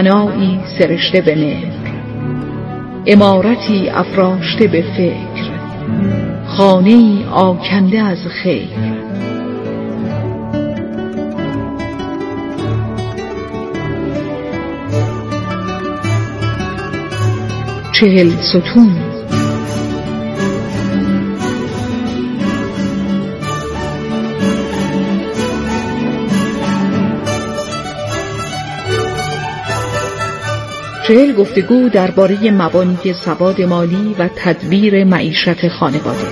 بنایی سرشته به مهر امارتی افراشته به فکر. خانه آکنده از خیر. چهل ستون چهل گفتگو درباره مبانی سواد مالی و تدبیر معیشت خانواده.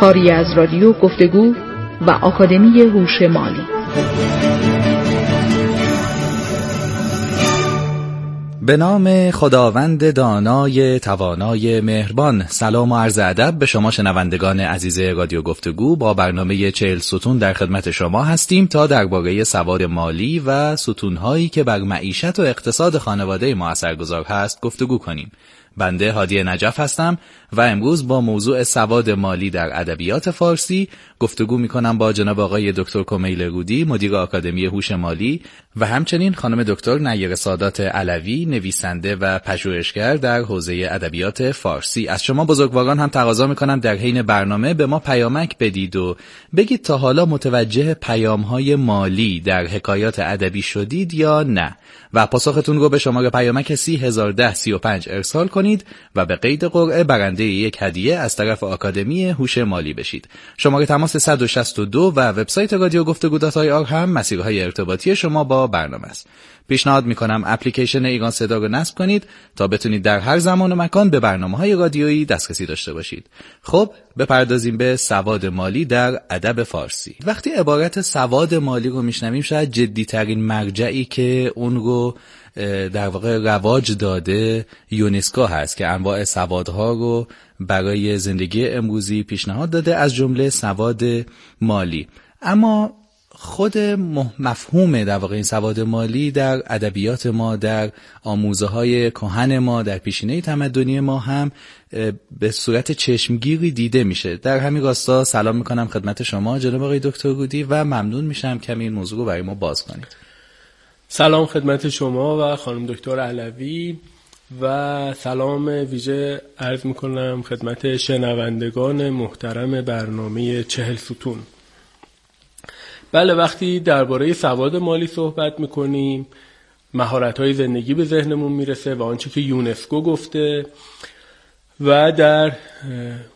کاری از رادیو گفتگو و آکادمی هوش مالی. به نام خداوند دانای توانای مهربان. سلام و عرض ادب به شما شنوندگان عزیز رادیو گفتگو. با برنامه چهل ستون در خدمت شما هستیم تا درباره سواد مالی و ستونهایی که بر معیشت و اقتصاد خانواده ما اثرگذار هست گفتگو کنیم. بنده هادی نجف هستم. و امروز با موضوع سواد مالی در ادبیات فارسی گفتگو می کنم با جناب آقای دکتر کمیل رودی مدیر آکادمی هوش مالی و همچنین خانم دکتر نیر سادات علوی نویسنده و پژوهشگر در حوزه ادبیات فارسی. از شما بزرگواران هم تقاضا می کنم در حین برنامه به ما پیامک بدید و بگید تا حالا متوجه پیام های مالی در حکایات ادبی شدید یا نه. و پاسختون رو به شماره پیامک 301035 ارسال کنید و به قید قرعه برنده یک هدیه از طرف آکادمی هوش مالی بشید. شماره تماس 162 و وبسایت رادیو گفتگو آر هم مسیرهای ارتباطی شما با برنامه است. پیشنهاد می‌کنم اپلیکیشن ایران صدا رو نصب کنید تا بتونید در هر زمان و مکان به برنامه های رادیویی دسترسی داشته باشید. خب بپردازیم به سواد مالی در ادب فارسی. وقتی عبارت سواد مالی رو میشنویم شاید جدی ترین مرجعی که اون رو در واقع رواج داده یونسکو هست که انواع سوادها رو برای زندگی امروزی پیشنهاد داده از جمله سواد مالی. اما خود مفهوم در واقع این سواد مالی در ادبیات ما در آموزه های کهن ما در پیشینه تمدنی ما هم به صورت چشمگیری دیده میشه. در همین راستا سلام می‌کنم خدمت شما جناب آقای دکتر گودی و ممنون میشم کمی این موضوع رو برای ما باز کنید. سلام خدمت شما و خانم دکتر علوی و سلام ویژه عرض می‌کنم خدمت شنوندگان محترم برنامه چهل ستون. بله وقتی درباره سواد مالی صحبت می‌کنیم مهارت های زندگی به ذهنمون می‌رسه و آنچه که یونسکو گفته و در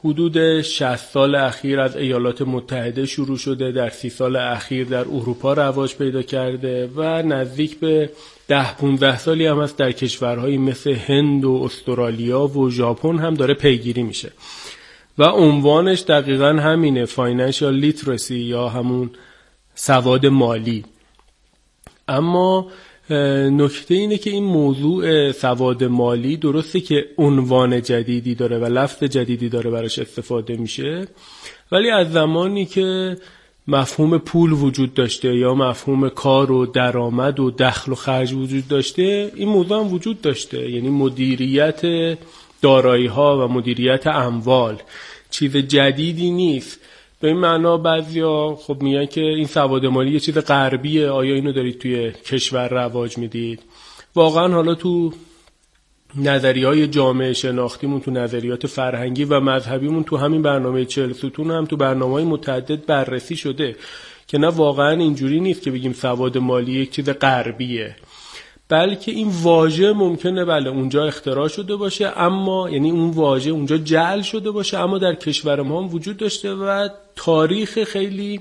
حدود 60 سال اخیر از ایالات متحده شروع شده در سی سال اخیر در اروپا رواج پیدا کرده و نزدیک به ده 15 سالی هم هست در کشورهایی مثل هند و استرالیا و ژاپن هم داره پیگیری میشه. و عنوانش دقیقا همینه فاینانشال لیترسی یا همون سواد مالی. اما نکته اینه که این موضوع سواد مالی درسته که عنوان جدیدی داره و لفظ جدیدی داره براش استفاده میشه ولی از زمانی که مفهوم پول وجود داشته یا مفهوم کار و درآمد و دخل و خرج وجود داشته این موضوع هم وجود داشته. یعنی مدیریت دارایی ها و مدیریت اموال. چیز جدیدی نیست. به این معنا بعضیا خب میگن که این سواد مالی یه چیز غربیه. آیا اینو دارید توی کشور رواج می‌دید؟ واقعا حالا تو نظری های جامعه شناختیمون تو نظریات فرهنگی و مذهبیمون تو همین برنامه چهل ستون هم تو برنامه های متعدد بررسی شده که نه واقعا اینجوری نیست که بگیم سواد مالی یک چیز غربیه. بلکه این واژه ممکنه بله اونجا اختراع شده باشه اما یعنی اون واژه اونجا جعل شده باشه اما در کشور ما هم وجود داشته و تاریخ خیلی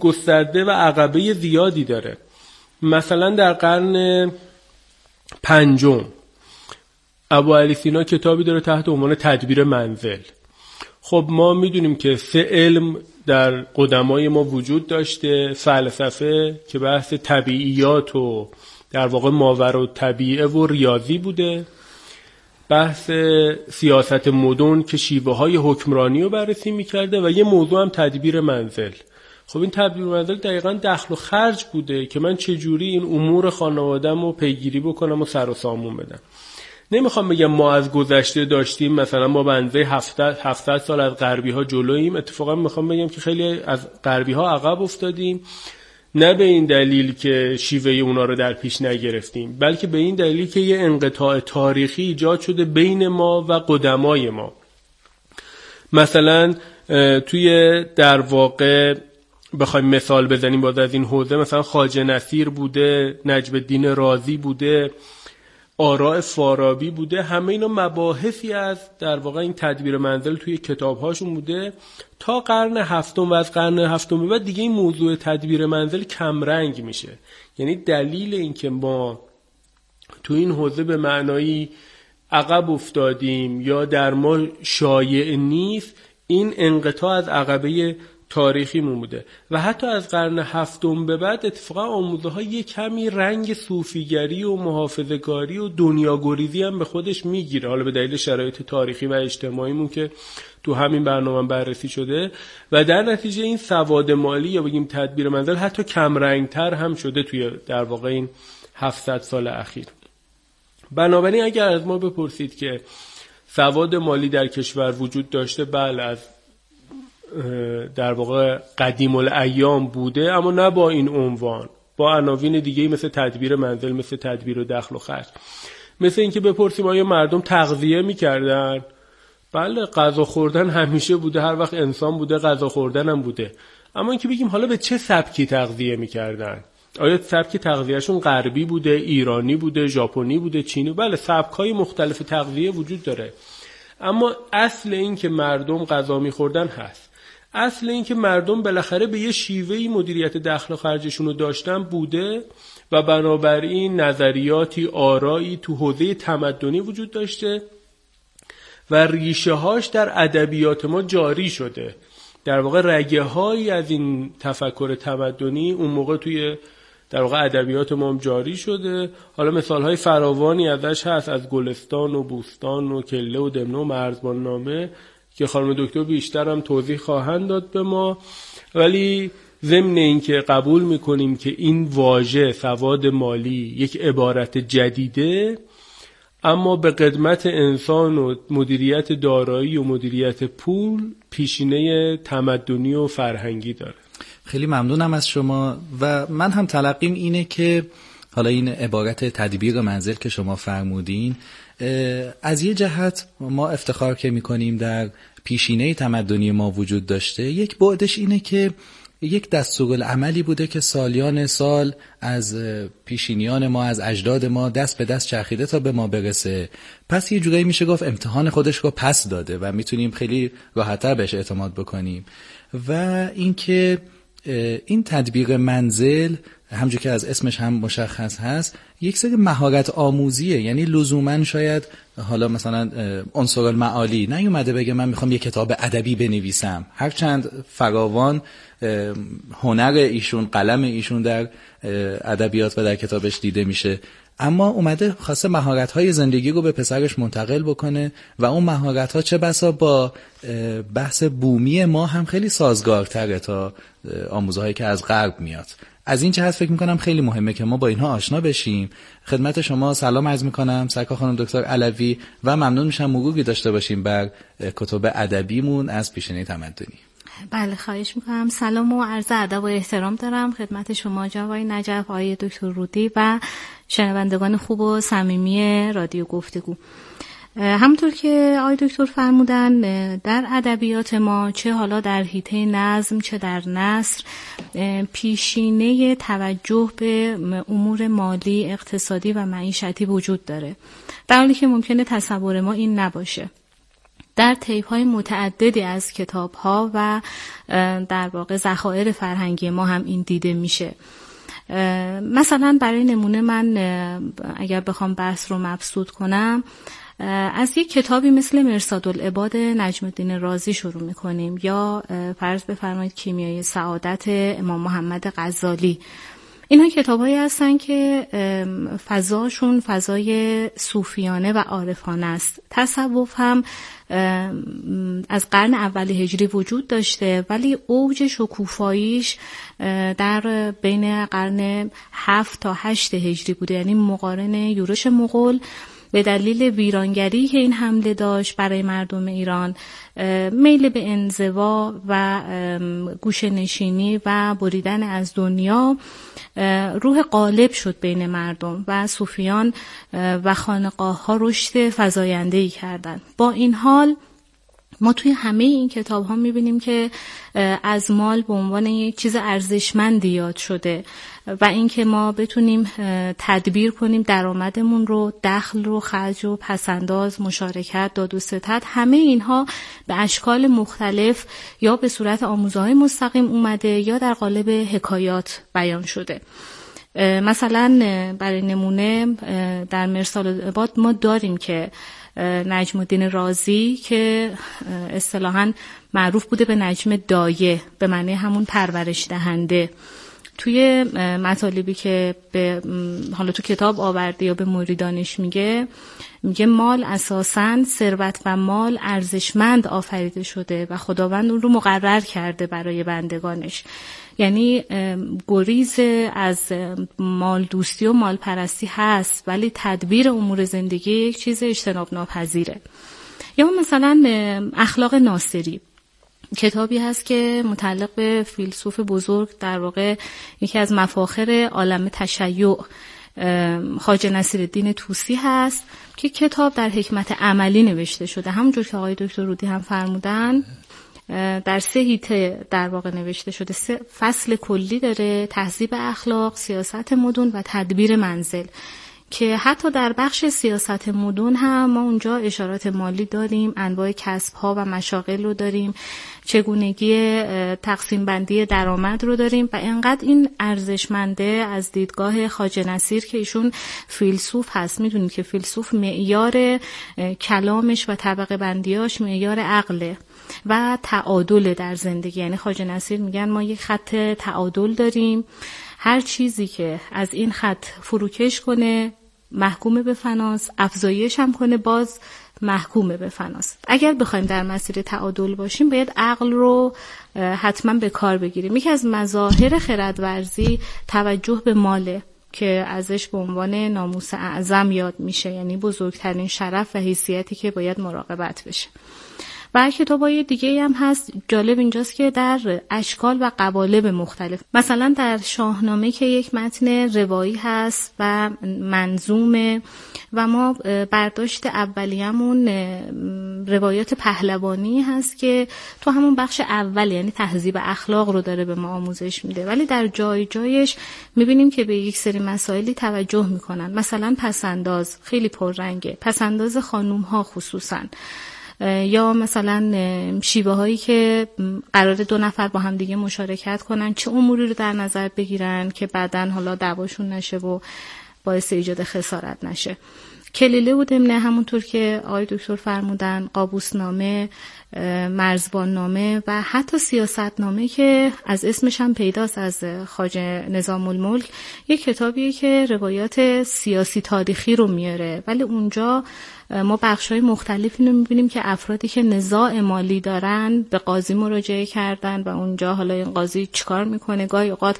گسترده و عقبه زیادی داره. مثلا در قرن پنجم ابو علی سینا کتابی داره تحت عنوان تدبیر منزل. خب ما می‌دونیم که سه علم در قدمای ما وجود داشته فلسفه که بحث طبیعیات و در واقع ماور و طبیعه و ریاضی بوده. بحث سیاست مدن که شیوه های حکمرانی رو بررسی می‌کرده و یه موضوع هم تدبیر منزل. خب این تدبیر منزل دقیقا دخل و خرج بوده که من چجوری این امور خانوادم رو پیگیری بکنم و سر و سامون بدم. نمی‌خوام بگم ما از گذشته داشتیم مثلا ما بنده 700 سال از غربی ها جلوییم. اتفاقا می‌خوام بگم که خیلی از غربی ها عقب افتادیم. نه به این دلیل که شیوه اونا رو در پیش نگرفتیم بلکه به این دلیل که یه انقطاع تاریخی ایجاد شده بین ما و قدمای ما. مثلا توی در واقع بخوایم مثال بزنیم باز از این حوزه مثلا خاجه نصیر بوده نجب الدین رازی بوده آراء فارابی بوده. همه اینا مباحثی از در واقع این تدبیر منزل توی کتاب هاشون بوده. تا قرن هفتم و از قرن هفتم بعد دیگه این موضوع تدبیر منزل کمرنگ میشه. یعنی دلیل اینکه ما تو این حوزه به معنایی عقب افتادیم یا در ما شایع نیست این انقطاع از عقبه تاریخی بوده. و حتی از قرن هفتم به بعد اتفاقا آموزه ها یه کمی رنگ صوفیگری و محافظگاری و دنیاگریزی هم به خودش می‌گیره. حالا به دلیل شرایط تاریخی و اجتماعیمون که تو همین برنامه بررسی شده. و در نتیجه این سواد مالی یا بگیم تدبیر منزل حتی کم تر هم شده توی در واقع این 700 سال اخیر. بنابراین اگر از ما بپرسید که سواد مالی در کشور وجود داشته بله از در واقع قدیم الایام بوده اما نه با این عنوان با عناوین دیگه مثل تدبیر منزل مثل تدبیر و دخل و خرج. مثل اینکه بپرسیم آیا مردم تغذیه می‌کردن؟ بله غذا خوردن همیشه بوده هر وقت انسان بوده غذا خوردن هم بوده. اما اینکه بگیم حالا به چه سبکی تغذیه می‌کردن؟ آیا سبک تغذیهشون غربی بوده ایرانی بوده ژاپنی بوده چینی؟ بله سبک های مختلف تغذیه وجود داره. اما اصل این که مردم غذا میخوردن هست. اصل این که مردم بالاخره به یه شیوهی مدیریت دخل و خرجشون رو داشتن بوده و بنابراین نظریاتی آرایی تو حوزه تمدنی وجود داشته و ریشه هاش در ادبیات ما جاری شده. در واقع رگه هایی از این تفکر تمدنی اون موقع توی در واقع ادبیات ما هم جاری شده. حالا مثال های فراوانی ازش هست از گلستان و بوستان و کله و دمنه و مرزبان نامه که خانم دکتر بیشتر هم توضیح خواهند داد به ما. ولی ضمن اینکه قبول می‌کنیم که این واژه سواد مالی یک عبارت جدیده اما به قدمت انسان و مدیریت دارایی و مدیریت پول پیشینه تمدنی و فرهنگی داره. خیلی ممنونم از شما. و من هم تلقیم اینه که حالا این عبارت تدبیر منزل که شما فرمودین از یه جهت ما افتخار که می‌کنیم در پیشینه تمدنی ما وجود داشته یک بعدش اینه که یک دستور عملی بوده که سالیان سال از پیشینیان ما از اجداد ما دست به دست چرخیده تا به ما برسه. پس یه جورایی میشه گفت امتحان خودش رو پس داده و می‌تونیم خیلی راحتتر بهش اعتماد بکنیم. و اینکه این تدبیر منزل همجور که از اسمش هم مشخص هست یک سری مهارت آموزیه. یعنی لزوما شاید حالا مثلا عنصر المعالی نیومده بگه من می‌خوام یه کتاب ادبی بنویسم. هرچند فراوان هنر ایشون قلم ایشون در ادبیات و در کتابش دیده میشه. اما اومده خواسته مهارت های زندگی رو به پسرش منتقل بکنه و اون مهارت ها چه بسا با بحث بومی ما هم خیلی سازگارتره تا آموزهایی که از غرب میاد. از این جهت فکر می‌کنم خیلی مهمه که ما با اینها آشنا بشیم. خدمت شما سلام عرض می‌کنم. سرکار خانم دکتر علوی و ممنون میشم مروری داشته باشیم بر کتب ادبیمون از پیشنه تمدنی. بله خواهش می‌کنم. سلام و عرض ادب و احترام دارم. خدمت شما جوای نجف آقای دکتر رودی و شنوندگان خوب و صمیمی رادیو گفتگو. همونطور که آقای دکتر فرمودن در ادبیات ما چه حالا در حیطه نظم چه در نصر پیشینه توجه به امور مالی اقتصادی و معیشتی وجود داره. در حالی که ممکنه تصور ما این نباشه. در تیپ های متعددی از کتاب ها و در واقع ذخایر فرهنگی ما هم این دیده میشه. مثلا برای نمونه من اگر بخوام بحث رو مبسوط کنم از یک کتابی مثل مرساد العباد نجم الدین رازی شروع می‌کنیم. یا فرض بفرمایید کیمیای سعادت امام محمد غزالی. اینا کتابهایی هستن که فضاشون فضای صوفیانه و عارفانه است. تصوف هم از قرن اول هجری وجود داشته ولی اوج شکوفاییش در بین قرن هفت تا هشت هجری بوده. یعنی مقارن یورش مغول به دلیل ویرانگری که این حمله داشت برای مردم ایران میل به انزوا و گوش نشینی و بریدن از دنیا روح غالب شد بین مردم و صوفیان و خانقاه ها رشد فضاینده ای کردند. با این حال ما توی همه این کتاب ها می‌بینیم که از مال به عنوان یک چیز ارزشمندی یاد شده و اینکه ما بتونیم تدبیر کنیم درآمدمون رو دخل رو خرج و پسنداز مشارکت داد و ستد همه اینها به اشکال مختلف یا به صورت آموزهای مستقیم اومده یا در قالب حکایات بیان شده. مثلا برای نمونه در مرسال ما داریم که نجم الدین رازی که اصطلاحا معروف بوده به نجم دایه به معنی همون پرورش دهنده. توی مطالبی که به حالا تو کتاب آورده یا به مریدانش میگه میگه مال اساسا ثروت و مال ارزشمند آفریده شده و خداوند اون رو مقرر کرده برای بندگانش. یعنی گریز از مال دوستی و مال پرستی هست ولی تدبیر امور زندگی یک چیز اجتناب ناپذیره یا مثلا اخلاق ناصری. کتابی هست که متعلق به فیلسوف بزرگ در واقع یکی از مفاخر عالم تشیع خاج نصیر الدین توسی هست که کتاب در حکمت عملی نوشته شده. همونجور که آقای دکتر رودی هم فرمودن در سه هیته در واقع نوشته شده. سه فصل کلی داره تهذیب اخلاق سیاست مدون و تدبیر منزل که حتی در بخش سیاست مدون هم ما اونجا اشارات مالی داریم انواع کسب ها و مشاغل رو داریم چگونگی تقسیم بندی درآمد رو داریم و انقدر این ارزشمنده از دیدگاه خاجه نصیر که ایشون فیلسوف هست. می‌دونید که فیلسوف معیار کلامش و طبقه بندیاش معیار عقله. و تعادل در زندگی. یعنی خاجه نصیر میگن ما یک خط تعادل داریم. هر چیزی که از این خط فروکش کنه محکوم به فناس افزایش هم کنه باز محکوم به فناس. اگر بخوایم در مسیر تعادل باشیم باید عقل رو حتما به کار بگیریم. یکی از مظاهر خردورزی توجه به ماله که ازش به عنوان ناموس اعظم یاد میشه یعنی بزرگترین شرف و حیثیتی که باید مراقبت بشه. و های دیگه هم هست جالب اینجاست که در اشکال و قوالب مختلف. مثلا در شاهنامه که یک متن روایی هست و منظومه و ما برداشت اولیمون روایات پهلوانی هست که تو همون بخش اول یعنی تهذیب اخلاق رو داره به ما آموزش میده. ولی در جای جایش می‌بینیم که به یک سری مسائلی توجه می‌کنن. مثلا پسنداز خیلی پررنگه. پسنداز خانوم ها خصوصا. یا مثلا شیوه هایی که قرار دو نفر با هم دیگه مشارکت کنن چه اموری رو در نظر بگیرن که بعدا حالا دعواشون نشه و باعث ایجاد خسارت نشه. کلیله و دمنه همونطور که آقای دکتر فرمودن قابوس نامه مرزبان نامه و حتی سیاست نامه که از اسمش هم پیداست از خاج نظام الملک یک کتابیه که روایات سیاسی تاریخی رو میاره. ولی اونجا ما بخش های مختلفی رو می‌بینیم که افرادی که نزاع مالی دارن به قاضی مراجعه کردن و اونجا حالا این قاضی چیکار می‌کنه؟ گاهی اوقات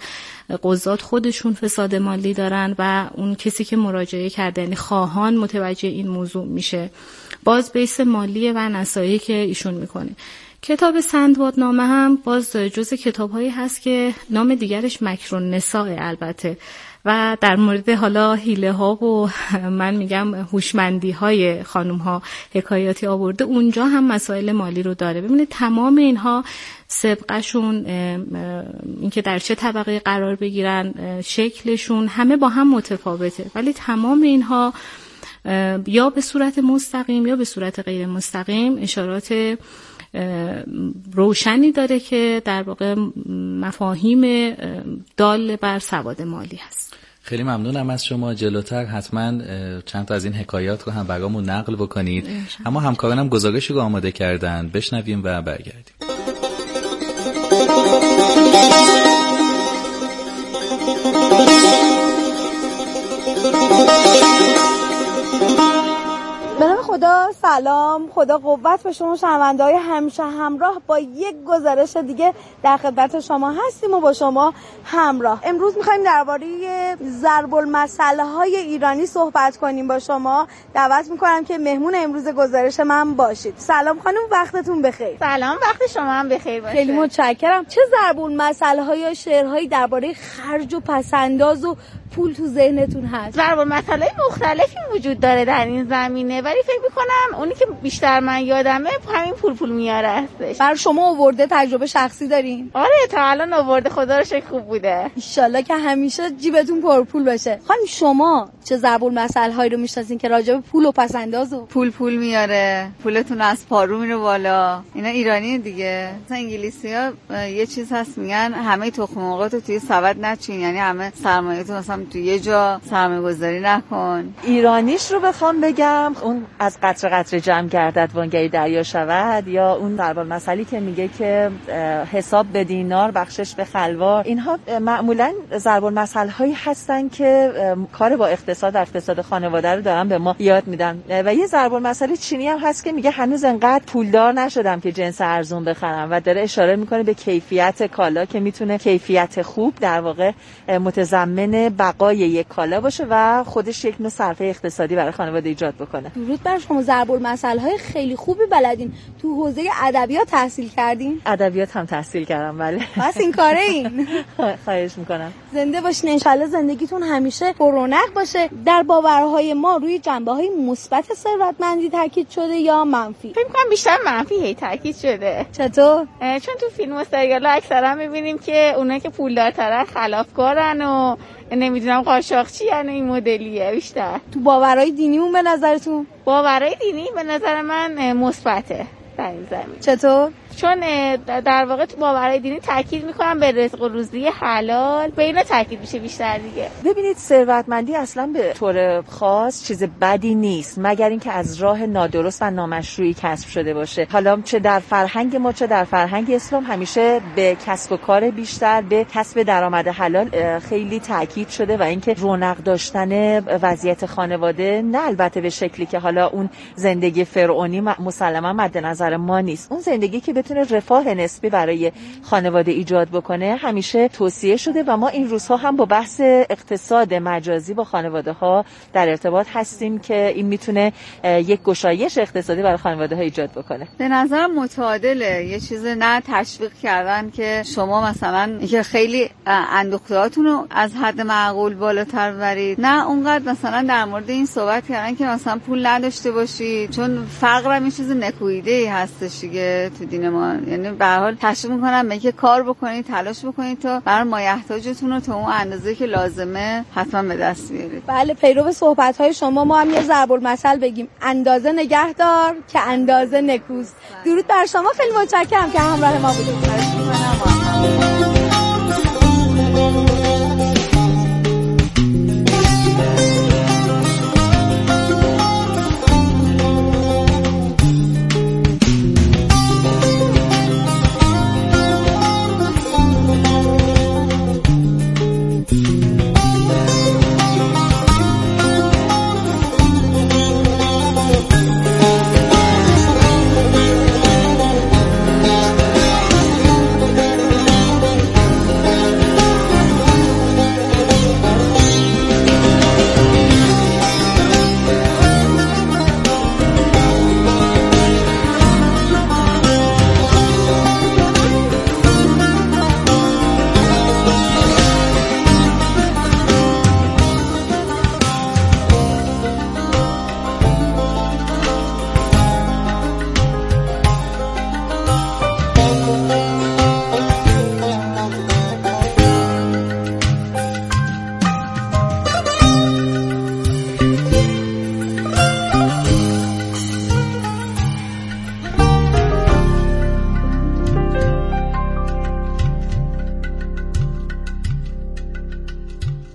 قضات خودشون فساد مالی دارن و اون کسی که مراجعه کرده یعنی خواهان متوجه این موضوع میشه. باز بیس مالی و نصایی که ایشون می‌کنه. کتاب سندباد نامه هم باز جز کتاب هایی هست که نام دیگرش مکرون نساء البته. و در مورد حالا حیله ها و من میگم هوشمندی های خانم ها حکایاتی آورده اونجا هم مسائل مالی رو داره. ببینید تمام اینها سبقشون اینکه در چه طبقه قرار بگیرن شکلشون همه با هم متفاوته. ولی تمام اینها یا به صورت مستقیم یا به صورت غیر مستقیم اشارات روشنی داره که در واقع مفاهیم دال بر سواد مالی هست. خیلی ممنونم از شما. جلوتر حتما چند تا از این حکایات رو هم برامون نقل بکنید. اما همکارانم گزارشی رو آماده کردن. بشنویم و برگردیم. سلام. خدا قوت به شما شنونده های همیشه همراه با یک گزارش دیگه در خدمت شما هستیم و با شما همراه. امروز می‌خوایم درباره ضرب المثل های ایرانی صحبت کنیم با شما. دعوت می‌کنم که مهمون امروز گزارش من باشید. سلام خانم وقتتون بخیر. سلام وقت شما هم بخیر باشه. خیلی متشکرم. چه ضرب المثل های یا شعرهایی درباره خرج و پسنداز و پول تو ذهنتون هست. ضرب المثل مختلفی وجود داره در این زمینه. ولی فکر می‌کنم اونی که بیشتر من یادمه همین پول پول میاره هستش. بر شما آورده تجربه شخصی دارین؟ آره تا الان آورده. خدا رو خوب بوده. ان که همیشه جیبتون پر پول باشه. خانم شما چه ضرب المثل هایی رو می‌شناسین که راجع به پول و پسنداز و پول پول میاره. پولتون از پارو میره بالا. اینا ایرانی دیگه. مثلا انگلیسی ها یه چیز هست میگن همه تخم مرغ تو توی سبد نچین. یعنی همه سرمایه‌تون مثلا تو یه جا سرمایه گذاری نکن. ایرانیش رو بخوام بگم اون از قطر قطر جمع گردد وانگهی دریا شود یا اون ضرب مسئله که میگه که حساب به دینار بخشش به خلوار. اینها معمولا ضرب المثل هایی هستن که کار با اقتصاد اقتصاد خانواده رو دارن به ما یاد میدن. و یه ضرب المثل چینی هم هست که میگه هنوز انقدر پولدار نشدم که جنس ارزون بخرم و داره اشاره می‌کنه به کیفیت کالا که می‌تونه کیفیت خوب در واقع متضمن بقای یک کالا باشه و خودش یک نوع صرفه اقتصادی برای خانواده ایجاد بکنه. درود بر شما. ضرب المثل های خیلی خوبی بلدین. تو حوزه ادبیات تحصیل کردین؟ ادبیات هم تحصیل کردم بله. بس این کاره این. خواهش می‌کنم. زنده باشین. انشالله زندگیتون همیشه پرونق باشه. در باورهای ما روی جنبه های مثبت ثروتمندی تاکید شده یا منفی؟ فکر کنم بیشتر منفی هی تاکید شده. چطور؟ چون تو فیلم و سریال اکثرا می‌بینیم که اونایی که پولدارترن خلافکارن و نمی‌دونم قاشاقچی یعنی این مدلیه بیشتر. تو باورهای دینیمون به نظرتون؟ باورهای دینی به نظر من مثبته در این زمین. چطور؟ چون در واقع تو باورهای دینی تاکید می‌کنم به رزق و روزی حلال به اینا تاکید میشه بیشتر دیگه. ببینید ثروتمندی اصلا به طور خاص چیز بدی نیست مگر اینکه از راه نادرست و نامشروعی کسب شده باشه. حالا چه در فرهنگ ما چه در فرهنگ اسلام همیشه به کسب و کار بیشتر به کسب درآمد حلال خیلی تاکید شده و اینکه رونق داشتن وضعیت خانواده نه البته به شکلی که حالا اون زندگی فرعونی مسلما مد نظر ما نیست. اون زندگی که بتونه رفاه نسبی برای خانواده ایجاد بکنه همیشه توصیه شده و ما این روزها هم با بحث اقتصاد مجازی با خانواده ها در ارتباط هستیم که این می‌تونه یک گشایش اقتصادی برای خانواده ها ایجاد بکنه. به نظر متعادله. یه چیز نه تشویق کردن که شما مثلا که خیلی اندوختهاتون رو از حد معقول بالاتر برید. نه اونقدر مثلا در مورد این صحبت کردن که مثلا پول نداشته باشید چون فقر هم چیز نکویده هستش دیگه تو دین ما یعنی به حال تشویق می‌کنم به کار بکنید تلاش بکنید تا برای مایحتاجتون رو تا اون اندازه که لازمه حتما به دست بیارید. بله پیرو صحبت های شما ما هم یه ضرب المثل بگیم. اندازه نگهدار که اندازه نکوست. درود بر شما خیلی متشکرم که همراه ما بودید.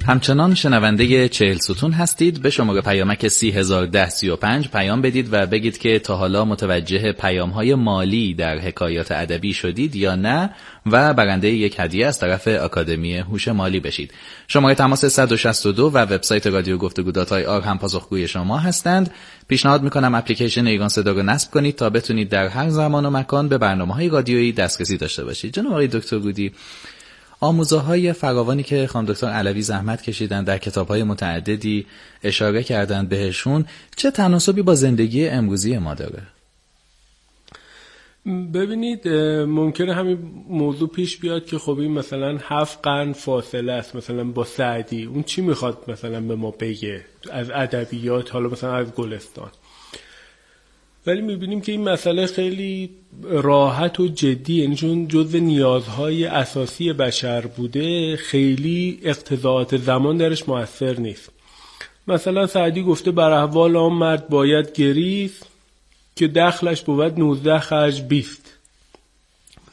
همچنان شنونده چهل ستون هستید. به شماره پیامک سی هزار ده سی و پنج پیام بدید و بگید که تا حالا متوجه پیام های مالی در حکایات ادبی شدید یا نه و برنده یک هدیه از طرف آکادمی هوش مالی بشید. شماره تماس 162 و وبسایت رادیو گفتگو dot ir هم پاسخگوی شما هستند. پیشنهاد می‌کنم اپلیکیشن ایران صدا رو نصب کنید تا بتونید در هر زمان و مکان به برنامه های رادیویی دسترسی داشته باشید. جناب دکتر گودی آموزه های فراوانی که خانم دکتر علوی زحمت کشیدن در کتاب های متعددی اشاره کردند بهشون چه تناسبی با زندگی امروزی ما داره؟ ببینید ممکنه همین موضوع پیش بیاد که خب این مثلا هفت قرن فاصله است مثلا با سعدی. اون چی می‌خواد مثلا به ما بگه؟ از ادبیات حالا مثلا از گلستان. ولی می‌بینیم که این مسئله خیلی راحت و جدی یعنی چون جزو نیازهای اساسی بشر بوده خیلی اقتضاعات زمان درش موثر نیست. مثلا سعدی گفته بر احوال آن مرد باید گریست که دخلش بود 19 خرج 20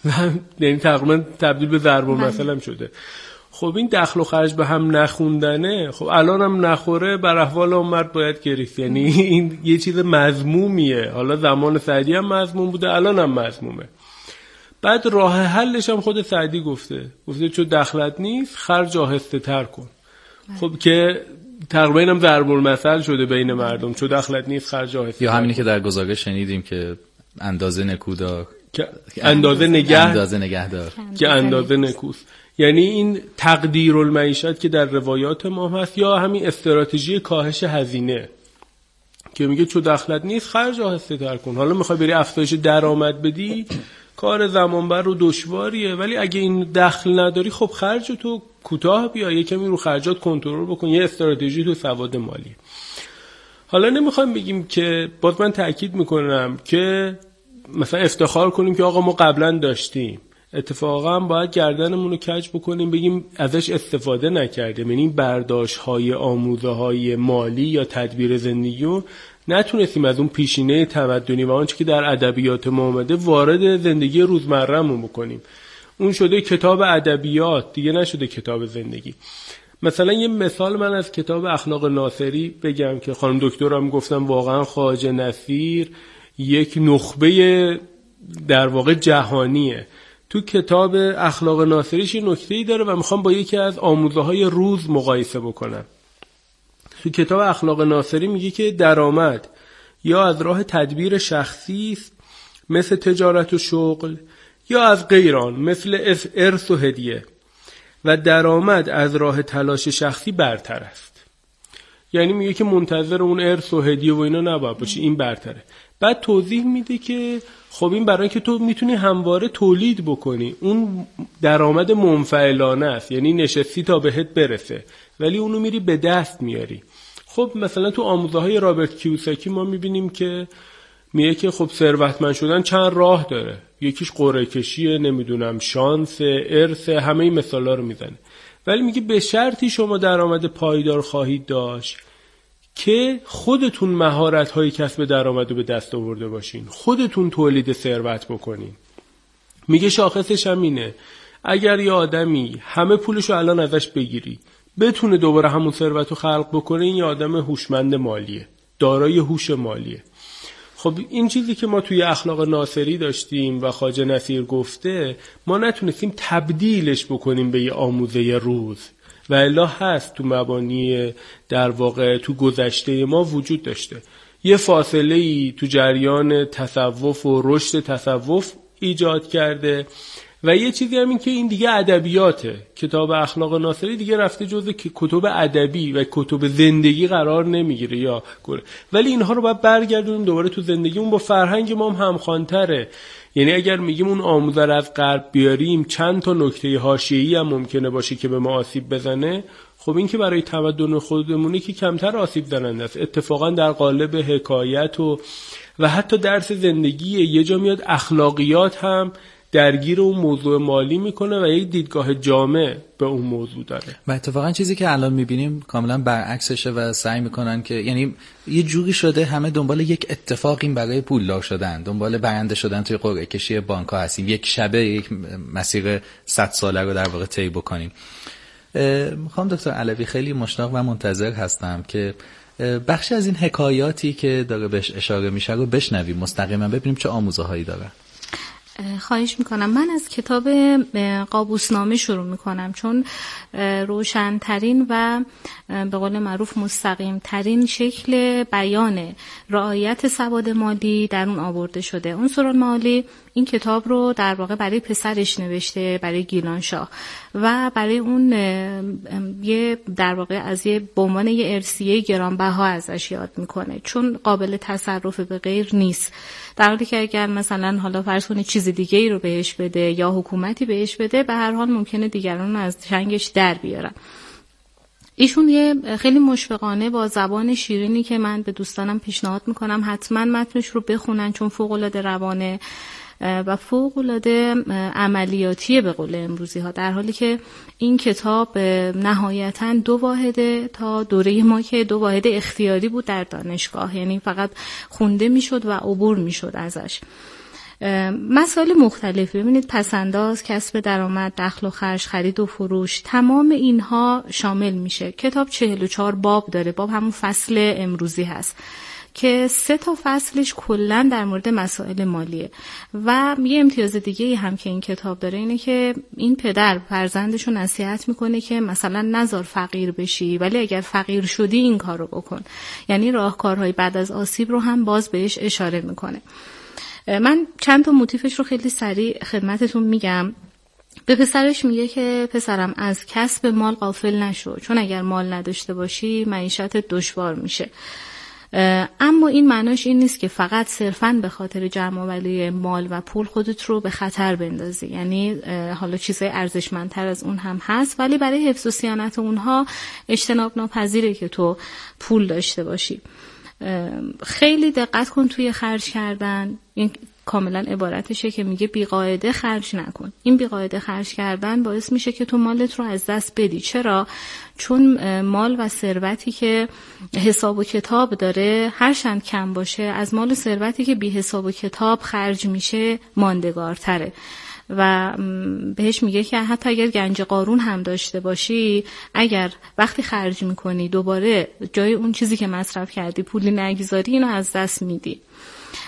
یعنی تقریبا تبدیل به ضرب بله. مثلا شده. خب این دخل و خرج به هم نخوندنه. خب الان هم نخوره بر احوال اون مرد باید گریست یعنی این یه چیز مضمومیه. حالا زمان سعدی هم مضموم بوده الان هم مضمومه. بعد راه حلش هم خود سعدی گفته. گفته چون دخلت نیست خرج آهسته تر کن. خب که تقریبا هم ضرب المثل شده بین مردم. چون دخلت نیست خرج آهسته یا همینی که در گزارش شنیدیم که اندازه نکودار که اندازه نگه اندازه نگهدار. که اندازه نکوس یعنی این تقدیر المعیشت که در روایات ما هست یا همین استراتژی کاهش هزینه که میگه چو دخلت نیست خرج آهسته تر کن. حالا می‌خوای بری افزایش درآمد بدی کار زمانبر و دشواریه. ولی اگه این دخل نداری خب خرج تو کوتاه بیا یه کمی رو خرجات کنترل بکن. یه استراتژی تو سواد مالی. حالا نمی‌خوایم بگیم که باز من تاکید می‌کنم که مثلا افتخار کنیم که آقا ما قبلا داشتیم. اتفاقا باید گردنمون رو کج بکنیم بگیم ازش استفاده نکردیم. یعنی برداشت های آموزه های مالی یا تدبیر زندگی رو نتونستیم از اون پیشینه تمدنی و آنچه که در ادبیات ما آمده وارد زندگی روزمرهمون بکنیم. اون شده کتاب ادبیات دیگه نشده کتاب زندگی. مثلا یه مثال من از کتاب اخلاق ناصری بگم که خانم دکترم گفتم واقعا خواجه نصیر یک نخبه در واقع جهانیه. تو کتاب اخلاق ناصریش یه نکته ای داره و می‌خوام با یکی از آموزه های روز مقایسه بکنم. تو کتاب اخلاق ناصری میگه که درآمد یا از راه تدبیر شخصی است مثل تجارت و شغل یا از غیران مثل ارث و هدیه. و درآمد از راه تلاش شخصی برتر است. یعنی میگه که منتظر اون ارث و هدیه و اینا نباید باشه این برتره. بعد توضیح میده که خب این برای که تو می‌تونی همواره تولید بکنی اون درآمد منفعلانه است یعنی نشستی تا بهت برسه ولی اونو میری به دست میاری. خب مثلا تو آموزه های رابرت کیوساکی ما می‌بینیم که میگه که خب ثروتمند شدن چند راه داره. یکیش قرعه کشیه نمی‌دونم شانس ارث همه این مثالا رو می‌زنه. ولی میگه به شرطی شما درآمد پایدار خواهید داشت. که خودتون مهارت های کسب درآمد رو به دست آورده باشین. خودتون تولید ثروت بکنین. میگه شاخصش هم اینه. اگر یه آدمی همه پولش رو الان ازش بگیری بتونه دوباره همون ثروت رو خلق بکنه این یه آدم هوشمند مالیه. دارای هوش مالیه. خب این چیزی که ما توی اخلاق ناصری داشتیم و خاجه نصیر گفته ما نتونستیم تبدیلش بکنیم به یه آموزه روز. و الا هست تو مبانی در واقع تو گذشته ما وجود داشته. یه فاصله ای تو جریان تصوف و رشد تصوف ایجاد کرده و یه چیزی همین که این دیگه ادبیاته. کتاب اخلاق ناصری دیگه رفته جزء کتب ادبی و کتب زندگی قرار نمی‌گیره یا ولی اینها رو باید برگردونیم دوباره تو زندگی اون با فرهنگ ما هم همخوانتره. یعنی اگر میگیم اون آموزه از غرب بیاریم چند تا نکته حاشیه‌ای هم ممکنه باشه که به ما آسیب بزنه؟ خب این که برای تمدن خودمونه که کمتر آسیب زننده است. اتفاقا در قالب حکایت و و حتی درس زندگی یه جا میاد اخلاقیات هم درگیر اون موضوع مالی می‌کنه و یک دیدگاه جامع به اون موضوع داره. و اتفاقا چیزی که الان می‌بینیم کاملا برعکسشه و سعی می‌کنن که یعنی یه جوری شده همه دنبال یک اتفاقی برای پولدار شدن دنبال برنده شدن توی قرعه کشی بانک ها هستیم. یک شبه یک مسیر 100 ساله رو در واقع طی بکنیم. می‌خوام دکتر علوی خیلی مشتاق و منتظر هستم که بخشی از این حکایاتی که داره بهش اشاره میشه رو بشنویم. مستقیما ببینیم چه آموزه هایی داره. خواهش می‌کنم. من از کتاب قابوسنامه شروع می‌کنم چون روشنترین و به قول معروف مستقیم ترین شکل بیان رعایت سواد مالی در اون آورده شده. اون سران مالی این کتاب رو در واقع برای پسرش نوشته برای گیلان شاه و برای اون یه در واقع از یه به عنوان یه ارسیه گرانبها ازش یاد می‌کنه چون قابل تصرف به غیر نیست. در حالی که اگر مثلا حالا فرض کنید چیز دیگه ای رو بهش بده یا حکومتی بهش بده به هر حال ممکنه دیگران از چنگش در بیارن. ایشون یه خیلی مشفقانه با زبان شیرینی که من به دوستانم پیشنهاد می‌کنم حتما متنش رو بخونن چون فوق العاده روانه. و فوق العاده عملیاتی به قول امروزی ها. در حالی که این کتاب نهایتا دو واحده تا دوره ما که دو واحد اختیاری بود در دانشگاه. یعنی فقط خونده می‌شد و عبور می‌شد ازش. مسائل مختلفی ببینید پسنداز کسب درآمد دخل و خرج خرید و فروش تمام اینها شامل میشه. کتاب 44 باب داره. باب همون فصل امروزی هست. که سه تا فصلش کلا در مورد مسائل مالیه. و یه امتیاز دیگه هم که این کتاب داره اینه که این پدر فرزندش رو نصیحت می‌کنه که مثلا نزار فقیر بشی ولی اگر فقیر شدی این کار رو بکن. یعنی راهکارهای بعد از آسیب رو هم باز بهش اشاره می‌کنه. من چند تا موتیفش رو خیلی سریع خدمتتون میگم. به پسرش میگه که پسرم از کسب مال قافل نشو چون اگر مال نداشته باشی معیشت دشوار میشه. اما این معناش این نیست که فقط صرفا به خاطر جمع مال و پول خودت رو به خطر بندازی. یعنی حالا چیزای ارزشمندتر از اون هم هست ولی برای حفظ و صیانت اونها اجتناب ناپذیره که تو پول داشته باشی. خیلی دقت کن توی خرج کردن. این کاملا عبارتشه که میگه بیقاعده خرج نکن. این بیقاعده خرج کردن باعث میشه که تو مالت رو از دست بدی. چرا؟ چون مال و ثروتی که حساب و کتاب داره هر چند کم باشه از مال و ثروتی که بی حساب و کتاب خرج میشه ماندگارتره. و بهش میگه که حتی اگر گنج قارون هم داشته باشی اگر وقتی خرج می‌کنی دوباره جای اون چیزی که مصرف کردی پولی نگذاری اینو از دست میدی.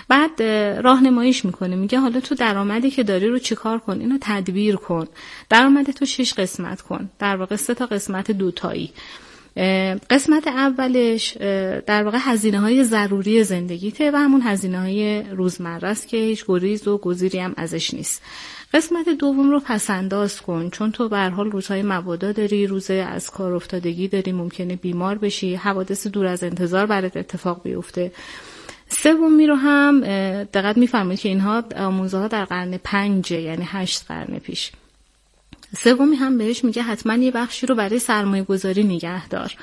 بعد راهنماییش می‌کنه. میگه حالا تو درآمدی که داری رو چیکار کن؟ اینو تدبیر کن. درآمد تو شش قسمت کن. در واقع سه تا قسمت دوتایی. قسمت اولش در واقع هزینه های ضروری زندگیته و همون هزینه های روزمره است که هیچ گریز و گزیری هم ازش نیست. قسمت دوم رو پسنداز کن. چون تو به حال روزهای مبادا داری روز از کار افتادگی داری ممکنه بیمار بشی حوادث دور از انتظار برات اتفاق بیفته. سومی رو هم دقت میفرمایید که اینها آموزه ها در قرن پنج یعنی هشت قرن پیش. سومی هم بهش میگه حتما یه بخشی رو برای سرمایه گذاری نگه دار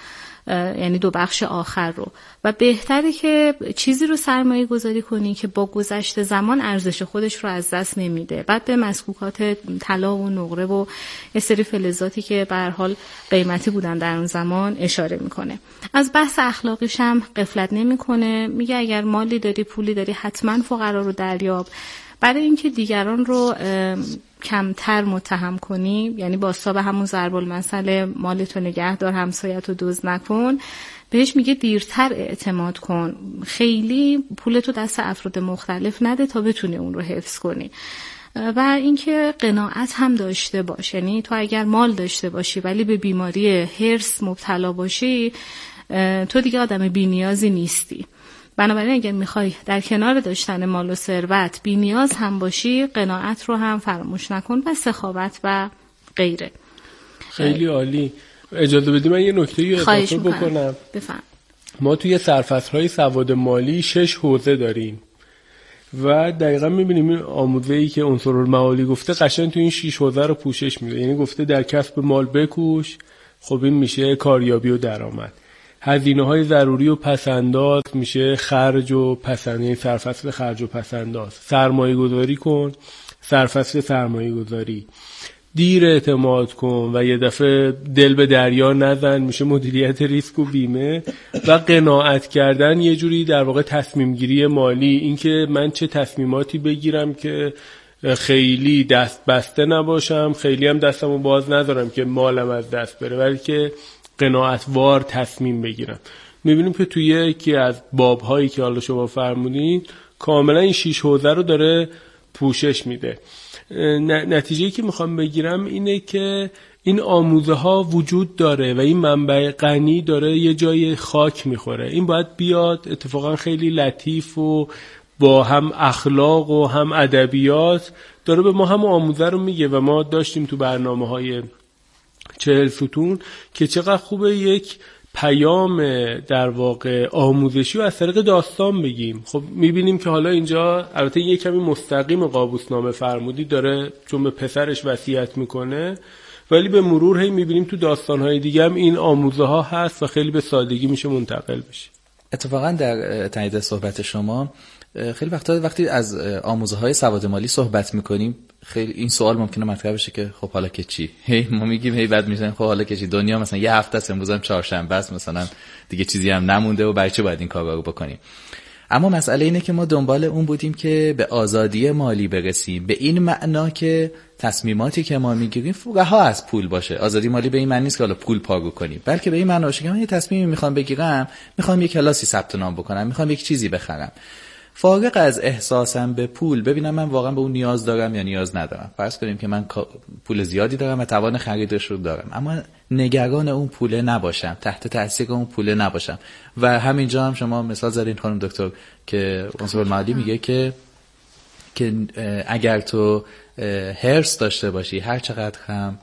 یعنی دو بخش آخر رو. و بهتره که چیزی رو سرمایه گذاری کنی که با گذشت زمان ارزش خودش رو از دست نمیده. بعد به مسکوکات طلا و نقره و یه سری فلزاتی که به حال قیمتی بودن در اون زمان اشاره می‌کنه. از بحث اخلاقیش هم قفلت نمی‌کنه. میگه اگر مالی داری پولی داری حتما فقرا رو دریاب. برای اینکه دیگران رو کمتر متهم کنی یعنی با به همون ضرب المثل مالتو نگه دار همسایت رو دوز نکن بهش میگه دیرتر اعتماد کن. خیلی پولتو دست افراد مختلف نده تا بتونی اون رو حفظ کنی. و اینکه قناعت هم داشته باش. یعنی تو اگر مال داشته باشی ولی به بیماری هرس مبتلا باشی تو دیگه آدم بینیازی نیستی. بنابراین اگر می‌خوای در کنار داشتن مال و ثروت بی نیاز هم باشی قناعت رو هم فراموش نکن و سخاوت و غیره. خیلی عالی. اجازه بدی من یه نکته اضافه بکنم. بفهم. ما توی سرفصل های سواد مالی شش حوزه داریم و دقیقا می‌بینیم این آموزه ای که عنصر المعالی گفته قشنگ تو این شش حوزه رو پوشش میده. یعنی گفته در کسب مال بکوش خب این میشه کاریابی و درآمد. هزینه های ضروری و پسنداز میشه خرج و پسند یعنی سرفصل خرج و پسنداز سرمایه گذاری کن سرفصل سرمایه گذاری دیر اعتماد کن و یه دفعه دل به دریا نزن میشه مدیریت ریسک و بیمه و قناعت کردن. یه جوری در واقع تصمیم گیری مالی. اینکه من چه تصمیماتی بگیرم که خیلی دست بسته نباشم. خیلی هم دستمو باز ندارم که مالم از دست بره بلکه قناعتوار تصمیم بگیرم می‌بینیم که توی یکی از باب هایی که حالا شما فرمودین کاملا این شیش حوزه رو داره پوشش میده. نتیجه که می‌خوام بگیرم اینه که این آموزه ها وجود داره و این منبع غنی داره یه جای خاک می‌خوره. این باید بیاد اتفاقا خیلی لطیف و با هم اخلاق و هم ادبیات داره به ما هم آموزه رو میگه و ما داشتیم تو برنامه های چهل ستون که چقدر خوبه یک پیام در واقع آموزشی و از طریق داستان بگیم. خب می‌بینیم که حالا اینجا البته یه کمی مستقیم قابوسنامه فرمودی داره چون به پسرش وصیت می‌کنه ولی به مرور هی می‌بینیم تو داستانهای دیگه هم این آموزه ها هست و خیلی به سادگی میشه منتقل بشه. اتفاقا در تایید صحبت شما خیلی وقتا وقتی از آموزه های سواد مالی صحبت می‌کنیم خیلی این سوال ممکنه مطرح بشه که خب حالا که چی؟ هی ما میگیم هی بعد میشن خب حالا که چی؟ دنیا مثلا یه هفته است امروز چهارشنبه است مثلا دیگه چیزی هم نمونده و برای چه باید این کارا رو بکنیم؟ اما مسئله اینه که ما دنبال اون بودیم که به آزادی مالی برسیم. به این معنا که تصمیماتی که ما می‌گیریم ها از پول باشه. آزادی مالی به این معنی نیست که حالا پول پاگو کنیم. بلکه به این معنا که من یه تصمیمی می‌خوام بگیرم می‌خوام یه کلاسی ثبت نام بکنم می‌خوام یک چیزی بخرم. فارغ از احساسم به پول ببینم من واقعا به اون نیاز دارم یا نیاز ندارم. فرض کنیم که من پول زیادی دارم و توان خریدش رو دارم. اما نگران اون پوله نباشم تحت تاثیر اون پوله نباشم. و همینجا هم شما مثال زدین خانم دکتر که عنصر مالی میگه که که اگر تو هرس داشته باشی هر چقدر هم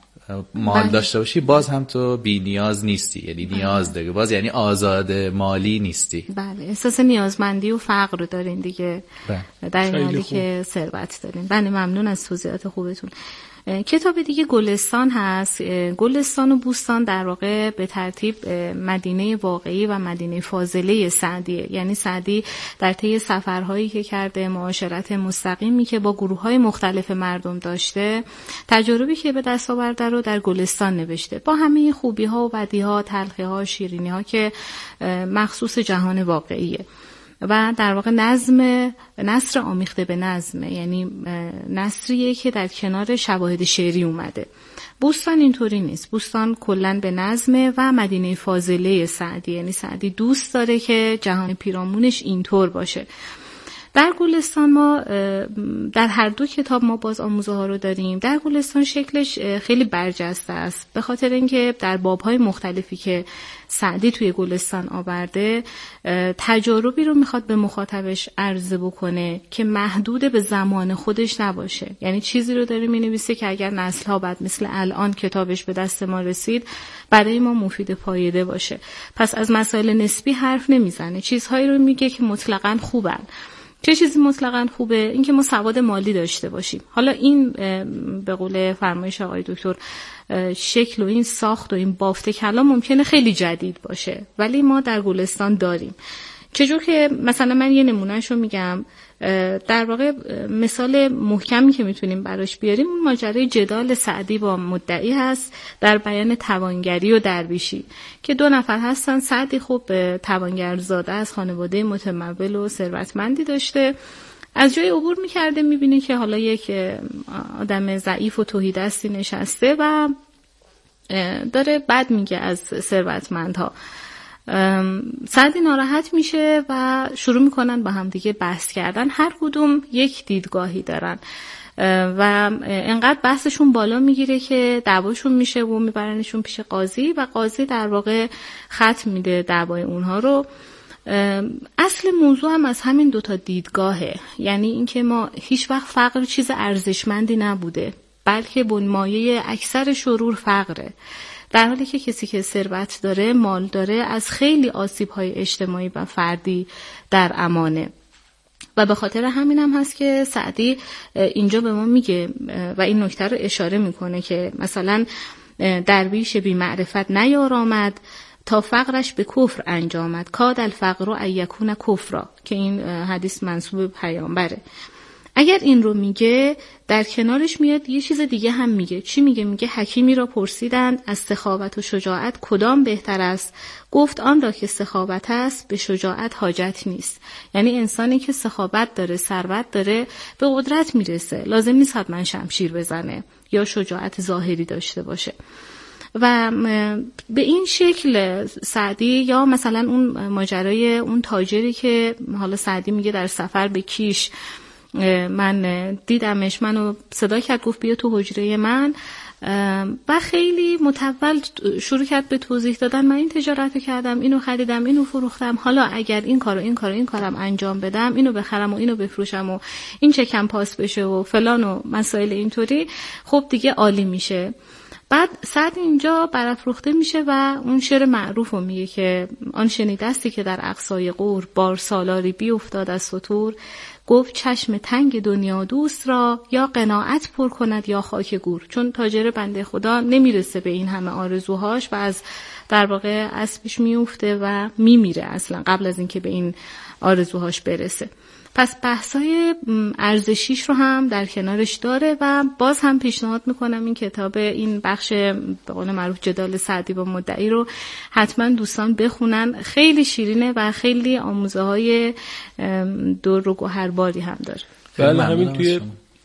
مال بله. داشته باشی باز هم تو بی نیاز نیستی. یعنی بله. نیاز داری باز یعنی آزاد مالی نیستی. بله. احساس نیازمندی و فقر رو دارین دیگه. بله. در این حالی که ثروت دارین. بله ممنون از توضیحات خوبتون. کتاب دیگه گلستان هست. گلستان و بوستان در واقع به ترتیب مدینه واقعی و مدینه فاضله سعدیه. یعنی سعدی در طی سفرهایی که کرده معاشرت مستقیمی که با گروه های مختلف مردم داشته تجربی که به دست آورده رو در گلستان نوشته. با همه خوبی ها و بدی ها تلخی ها شیرینی ها که مخصوص جهان واقعیه. و در واقع نظم نصر آمیخته به نظم یعنی نصریه که در کنار شواهد شعری اومده. بوستان اینطوری نیست. بوستان کلا به نظمه و مدینه فاضله سعدی یعنی سعدی دوست داره که جهان پیرامونش اینطور باشه. در گلستان ما در هر دو کتاب ما باز آموزه ها رو داریم. در گلستان شکلش خیلی برجسته است. به خاطر اینکه در باب های مختلفی که سعدی توی گلستان آورده تجاربی رو می‌خواد به مخاطبش عرضه بکنه که محدود به زمان خودش نباشه. یعنی چیزی رو داره می‌نویسه که اگر نسل ها بعد مثل الان کتابش به دست ما رسید برای ما مفید پایده باشه. پس از مسائل نسبی حرف نمی‌زنه. چیزهایی رو میگه که مطلقا خوبن. چه چیزی مطلقا خوبه؟ اینکه ما سواد مالی داشته باشیم. حالا این به قول فرمایش آقای دکتر شکل و این ساخت و این بافت کلام ممکنه خیلی جدید باشه. ولی ما در گلستان داریم. چجور که مثلا من یه نمونهش رو میگم. در واقع مثال محکمی که می‌تونیم براش بیاریم اون ماجرای جدال سعدی با مدعی هست در بیان توانگری و درویشی که دو نفر هستن. سعدی خب توانگرزاده از خانواده متمول و ثروتمندی داشته. از جای عبور می‌کرده می‌بینه که حالا یک آدم ضعیف و توهیدستی نشسته و داره بد میگه از ثروتمندها. سعدی ناراحت میشه و شروع می‌کنن با همدیگه بحث کردن. هر کدوم یک دیدگاهی دارن. و انقدر بحثشون بالا می‌گیره که دعواشون میشه و میبرنشون پیش قاضی و قاضی در واقع ختم میده دعوای اونها رو. اصل موضوع هم از همین دوتا دیدگاهه. یعنی اینکه ما هیچ وقت فقر چیز ارزشمندی نبوده بلکه بنمایه اکثر شرور فقره. در حالی که کسی که ثروت داره مال داره از خیلی آسیب های اجتماعی و فردی در امانه. و به خاطر همین هم هست که سعدی اینجا به ما میگه و این نکته رو اشاره می‌کنه که مثلا درویش بی معرفت نیار آمد تا فقرش به کفر انجامد. کاد الفقر و ایکون کفرا که این حدیث منصوب پیامبره. اگر این رو میگه در کنارش میاد یه چیز دیگه هم میگه. چی میگه؟ میگه حکیمی را پرسیدند از سخاوت و شجاعت کدام بهتر است؟ گفت آن را که سخاوت است به شجاعت حاجت نیست. یعنی انسانی که سخاوت داره ثروت داره به قدرت می‌رسه. لازم نیست حتما شمشیر بزنه یا شجاعت ظاهری داشته باشه. و به این شکل سعدی یا مثلا اون ماجرای اون تاجری که حالا سعدی میگه در سفر به کیش من دیدمش منو صدا کرد گفت بیا تو حجره من. و خیلی متول شروع کرد به توضیح دادن. من این تجارت رو کردم اینو خریدم اینو فروختم. حالا اگر این کارو این کارو این کارم انجام بدم اینو بخرم و اینو بفروشم و این چکم پاس بشه و فلان و مسائل اینطوری خب دیگه عالی میشه. بعد سعد اینجا برافروخته میشه و اون شعر معروف رو میگه که آن شنیدستی که در اقصای قور بار سالاری بی افتاد از سطور گفت چشم تنگ دنیا دوست را یا قناعت پر کند یا خاک گور. چون تاجر بنده خدا نمی‌رسه به این همه آرزوهاش و از در واقع اسبش میفته و میمیره اصلا قبل از اینکه به این آرزوهاش برسه. پس بحثای ارزشیش رو هم در کنارش داره و باز هم پیشنهاد می‌کنم این کتاب این بخش به قول معروف جدال سعدی با مدعی رو حتما دوستان بخونن. خیلی شیرینه و خیلی آموزه های دور و گوهرباری هم داره. بله همین توی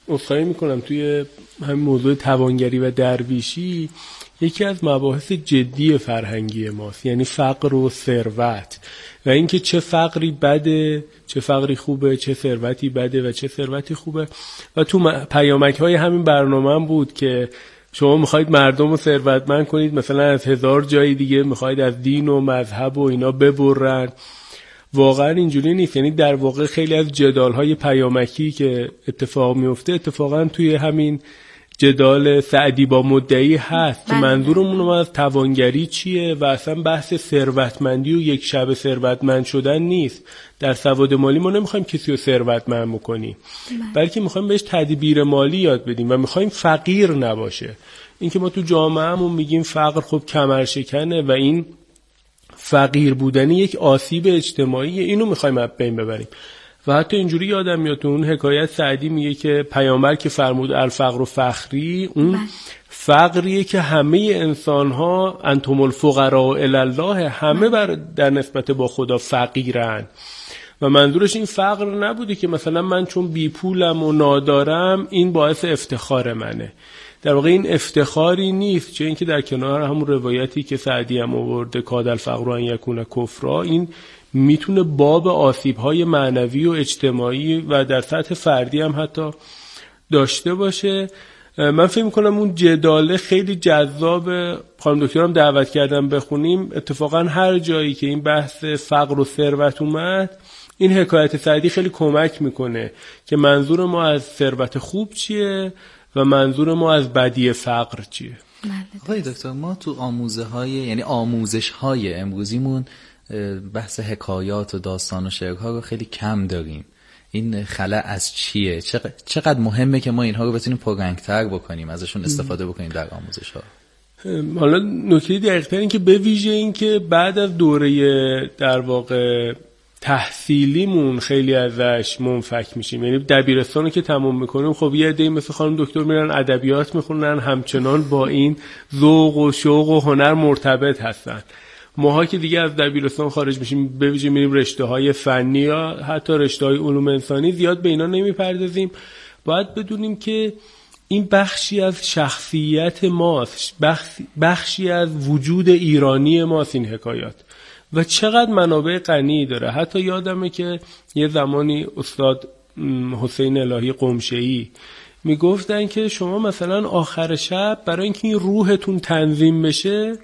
اصخایی می‌کنم. توی همین موضوع توانگری و درویشی یکی از مباحث جدی فرهنگی ماست یعنی فقر و ثروت. و اینکه چه فقری بده چه فقری خوبه چه ثروتی بده و چه ثروتی خوبه. و تو پیامک های همین برنامه بود که شما می‌خواید مردم رو ثروتمند کنید. مثلا از هزار جای دیگه می‌خواید از دین و مذهب و اینا ببرن. واقعا اینجوری نیست. یعنی در واقع خیلی از جدال های پیامکی که اتفاق میفته اتفاقا توی همین جدال سعدی با مدعی هست. که بله. منظورمون از توانگری چیه و اصلا بحث ثروتمندی و یک شب ثروتمند شدن نیست. در سواد مالی ما نمی‌خوایم کسی رو ثروتمند بکنیم. بله. بلکه می‌خوایم بهش تدبیر مالی یاد بدیم و می‌خوایم فقیر نباشه. اینکه ما تو جامعهمون میگیم فقر خب کمر شکنه و این فقیر بودنی یک آسیب اجتماعی. اینو می‌خوایم از بین ببریم. و حتی اینجوری یادم میاد اون حکایت سعدی میگه که پیامبر که فرمود الفقر و فخری اون بله. فقریه که همه انسان ها انتم الفقراء الله همه بر در نسبت با خدا فقیرن. و منظورش این فقر نبوده که مثلا من چون بی پولم و نادارم این باعث افتخار منه. در واقع این افتخاری نیست چه اینکه در کنار همون روایتی که سعدی هم آورده کاد الفقر ان یکون کفرا این می‌تونه باب آسیب های معنوی و اجتماعی و در سطح فردی هم حتی داشته باشه. من فکر می‌کنم اون جداله خیلی جذاب خانم دکترم دعوت کردم بخونیم. اتفاقا هر جایی که این بحث فقر و ثروت اومد این حکایت سعدی خیلی کمک می‌کنه که منظور ما از ثروت خوب چیه و منظور ما از بدی فقر چیه. آقای دکتر ما تو آموزه های یعنی آموزش های امروزیمون بحث حکایات و داستان و شعرها رو خیلی کم داریم. این خلا از چیه؟ چقدر مهمه که ما اینها رو بتونیم پررنگتر بکنیم ازشون استفاده بکنیم در آموزش ها حالا نکته دقیقتر این که به ویژه این که بعد از دوره در واقع تحصیلیمون خیلی ازش منفک میشیم. یعنی دبیرستان رو که تموم می‌کنیم خب یه عده مثل خانم دکتر میرن ادبیات می‌خونن همچنان با این ذوق و شوق و هنر مرتبط هستن. ماها که دیگه از دبیرستان خارج میشیم به ویژه میریم رشته های فنی یا حتی رشته های علوم انسانی زیاد به اینا نمی‌پردازیم. باید بدونیم که این بخشی از شخصیت ماست بخشی از وجود ایرانی ماست این حکایات. و چقدر منابع غنی داره. حتی یادمه که یه زمانی استاد حسین الهی قمشه‌ای می‌گفتن که شما مثلا آخر شب برای اینکه این روحتون تنظیم بشه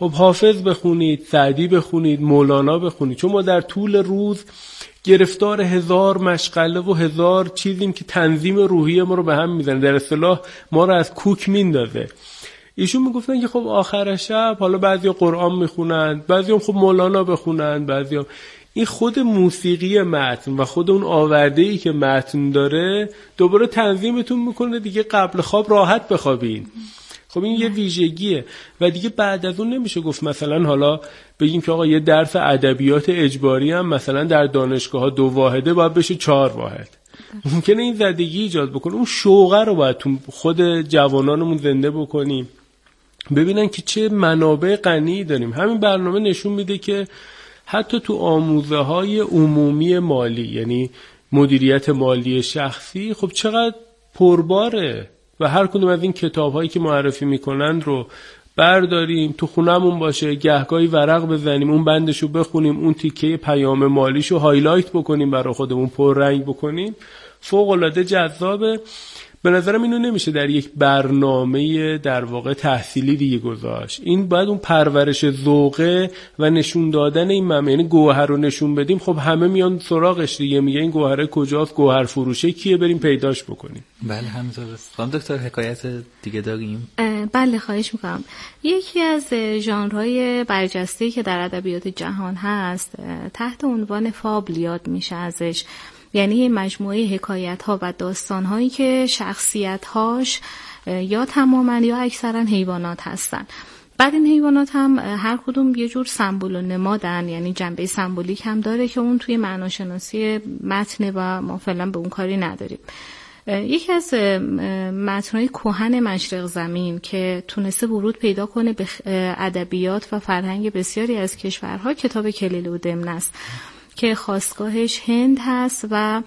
خب حافظ بخونید سعدی بخونید مولانا بخونید. چون ما در طول روز گرفتار هزار مشغله و هزار چیزیم که تنظیم روحی ما رو به هم می‌زنه. در اصطلاح ما رو از کوک میندازه. ایشون می‌گفتن که خب آخر شب حالا بعضی قرآن می‌خونند بعضی هم خب مولانا بخونند بعضی هم این خود موسیقی متن و خود اون آورده ای که متن داره دوباره تنظیمتون می‌کنه دیگه قبل خواب راحت بخوابین. خب این یه ویژگیه. و دیگه بعد از اون نمیشه گفت مثلا حالا بگیم که آقا یه درس ادبیات اجباری هم مثلا در دانشگاه ها دو واحده باید بشه چهار واحد. ممکنه این زدگی ایجاد بکنه. اون شوقه رو باید تو خود جوانانمون زنده بکنیم. ببینن که چه منابع غنی داریم. همین برنامه نشون میده که حتی تو آموزه های عمومی مالی یعنی مدیریت مالی شخصی خب چقدر پرباره. و هر کدوم از این کتاب هایی که معرفی می‌کنند رو برداریم تو خونمون باشه گهگاهی ورق بزنیم اون بندشو بخونیم اون تیکه پیام مالیشو highlight بکنیم برای خودمون پر رنگ بکنیم. فوق العاده جذابه. به نظرم اینو نمیشه در یک برنامه در واقع تحصیلی دیگه گذاشت. این باید اون پرورش ذوقه و نشون دادن این ممه یعنی گوهر رو نشون بدیم. خب همه میان سراغش دیگه میگه این گوهره کجاست گوهر فروشه کیه؟ بریم پیداش بکنیم. بله همینطور. خانم دکتر حکایت دیگه داریم؟ بله خواهش می‌کنم. یکی از ژانرهای برجسته که در ادبیات جهان هست تحت عنوان فابل یاد میشه ازش. یعنی مجموعه حکایت ها و داستان هایی که شخصیت هاش یا تماما یا اکثرا حیوانات هستن. بعد این حیوانات هم هر کدوم یه جور سمبول و نمادن. یعنی جنبه سمبولیک هم داره که اون توی معناشناسی متن و ما فعلا به اون کاری نداریم. یکی از متنهای کوهن مشرق زمین که تونسته ورود پیدا کنه به ادبیات و فرهنگ بسیاری از کشورها کتاب کلیل و دمن است. که خواستگاهش هند هست و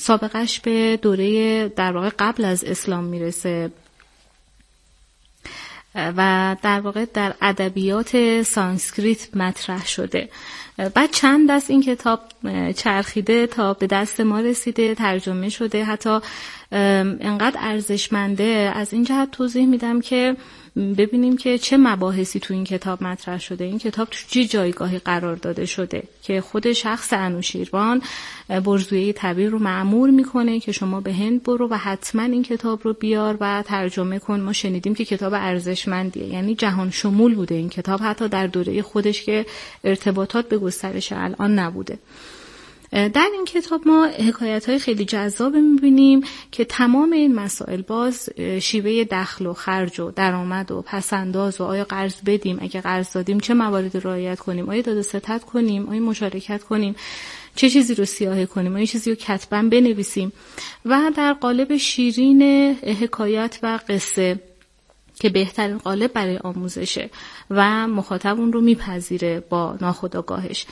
سابقش به دوره در واقع قبل از اسلام می‌رسه. و در واقع در ادبیات سانسکریت مطرح شده. بعد چند دست این کتاب چرخیده تا به دست ما رسیده ترجمه شده. حتی انقدر ارزشمنده. از این جهت توضیح میدم که ببینیم که چه مباحثی تو این کتاب مطرح شده. این کتاب تو چه جایگاهی قرار داده شده که خود شخص انوشیروان برزویه طبیع رو معمور می‌کنه که شما به هند برو و حتما این کتاب رو بیار و ترجمه کن. ما شنیدیم که کتاب ارزشمندیه. یعنی جهان شمول بوده این کتاب حتی در دوره خودش که ارتباطات به گسترش الان نبوده. در این کتاب ما حکایت های خیلی جذاب می‌بینیم که تمام این مسائل باز شیوه دخل و خرج و درآمد و پسنداز و آیا قرض بدیم اگه قرض دادیم چه مواردی رعایت کنیم آیا داده ستت کنیم آیا مشارکت کنیم چه چیزی رو سیاهی کنیم آیا چیزی رو کتبا بنویسیم. و در قالب شیرین حکایت و قصه که بهترین قالب برای آموزشه و مخاطب اون رو میپذیره با ناخداگاهش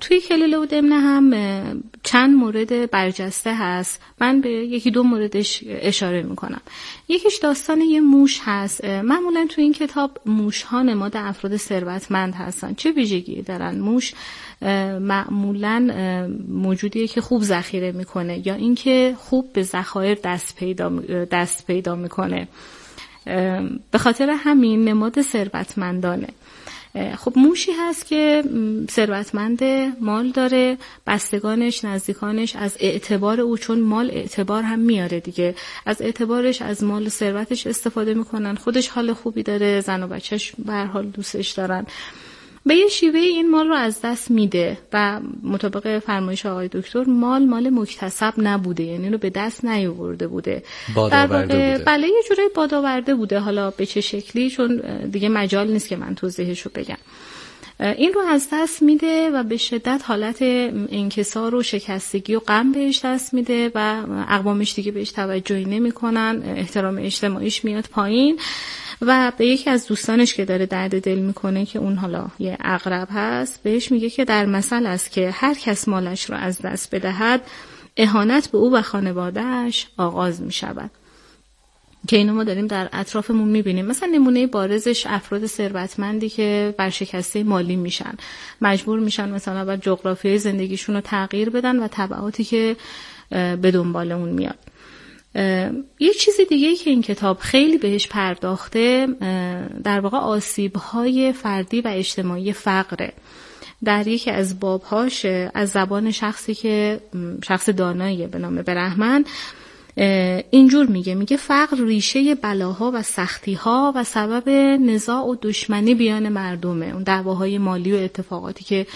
توی کلیله و دمنه هم چند مورد برجسته هست. من به یکی دو موردش اشاره می‌کنم. یکیش داستان یه موش هست. معمولا توی این کتاب موش ها نماد افراد ثروتمند هستن. چه ویژگی دارن؟ موش معمولا موجودیه که خوب ذخیره می‌کنه یا اینکه خوب به ذخایر دست پیدا دست پیدا می‌کنه. به خاطر همین نماد ثروتمندانه. خب موشی هست که ثروتمند مال داره بستگانش نزدیکانش از اعتبار او چون مال اعتبار هم میاره دیگه. از اعتبارش از مال ثروتش استفاده می‌کنن. خودش حال خوبی داره زن و بچهش به حال دوستش دارن. به یه شیوه این مال رو از دست میده و مطابق فرمایش آقای دکتر مال مال مکتسب نبوده یعنی رو به دست نیاورده بوده. در بوده. بله یه جورایی بادآورده بوده حالا به چه شکلی؟ چون دیگه مجال نیست که من توضیحش رو بگم. این رو از دست میده و به شدت حالت انکسار و شکستگی و غم بهش دست میده و اقوامش دیگه بهش توجهی نمی‌کنن احترام اجتماعیش میاد پایین. و به یکی از دوستانش که داره درد دل می‌کنه که اون حالا یه اقرب هست بهش میگه که در مثل است که هر کس مالش رو از دست بدهد اهانت به او و خانوادهش آغاز می‌شود. که اینو ما داریم در اطرافمون می‌بینیم. مثلا نمونه بارزش افراد ثروتمندی که برشکسته مالی میشن. مجبور میشن مثلا بر جغرافیای زندگیشون رو تغییر بدن و طبعاتی که به دنبال اون میاد. یه چیز دیگه که این کتاب خیلی بهش پرداخته در واقع آسیب های فردی و اجتماعی فقره. در یکی از بابهاش از زبان شخصی که شخص داناییه به نام برهمن اینجور میگه. میگه فقر ریشه بلاها و سختیها و سبب نزاع و دشمنی بیان مردمه. اون دعواهای مالی و اتفاقاتی که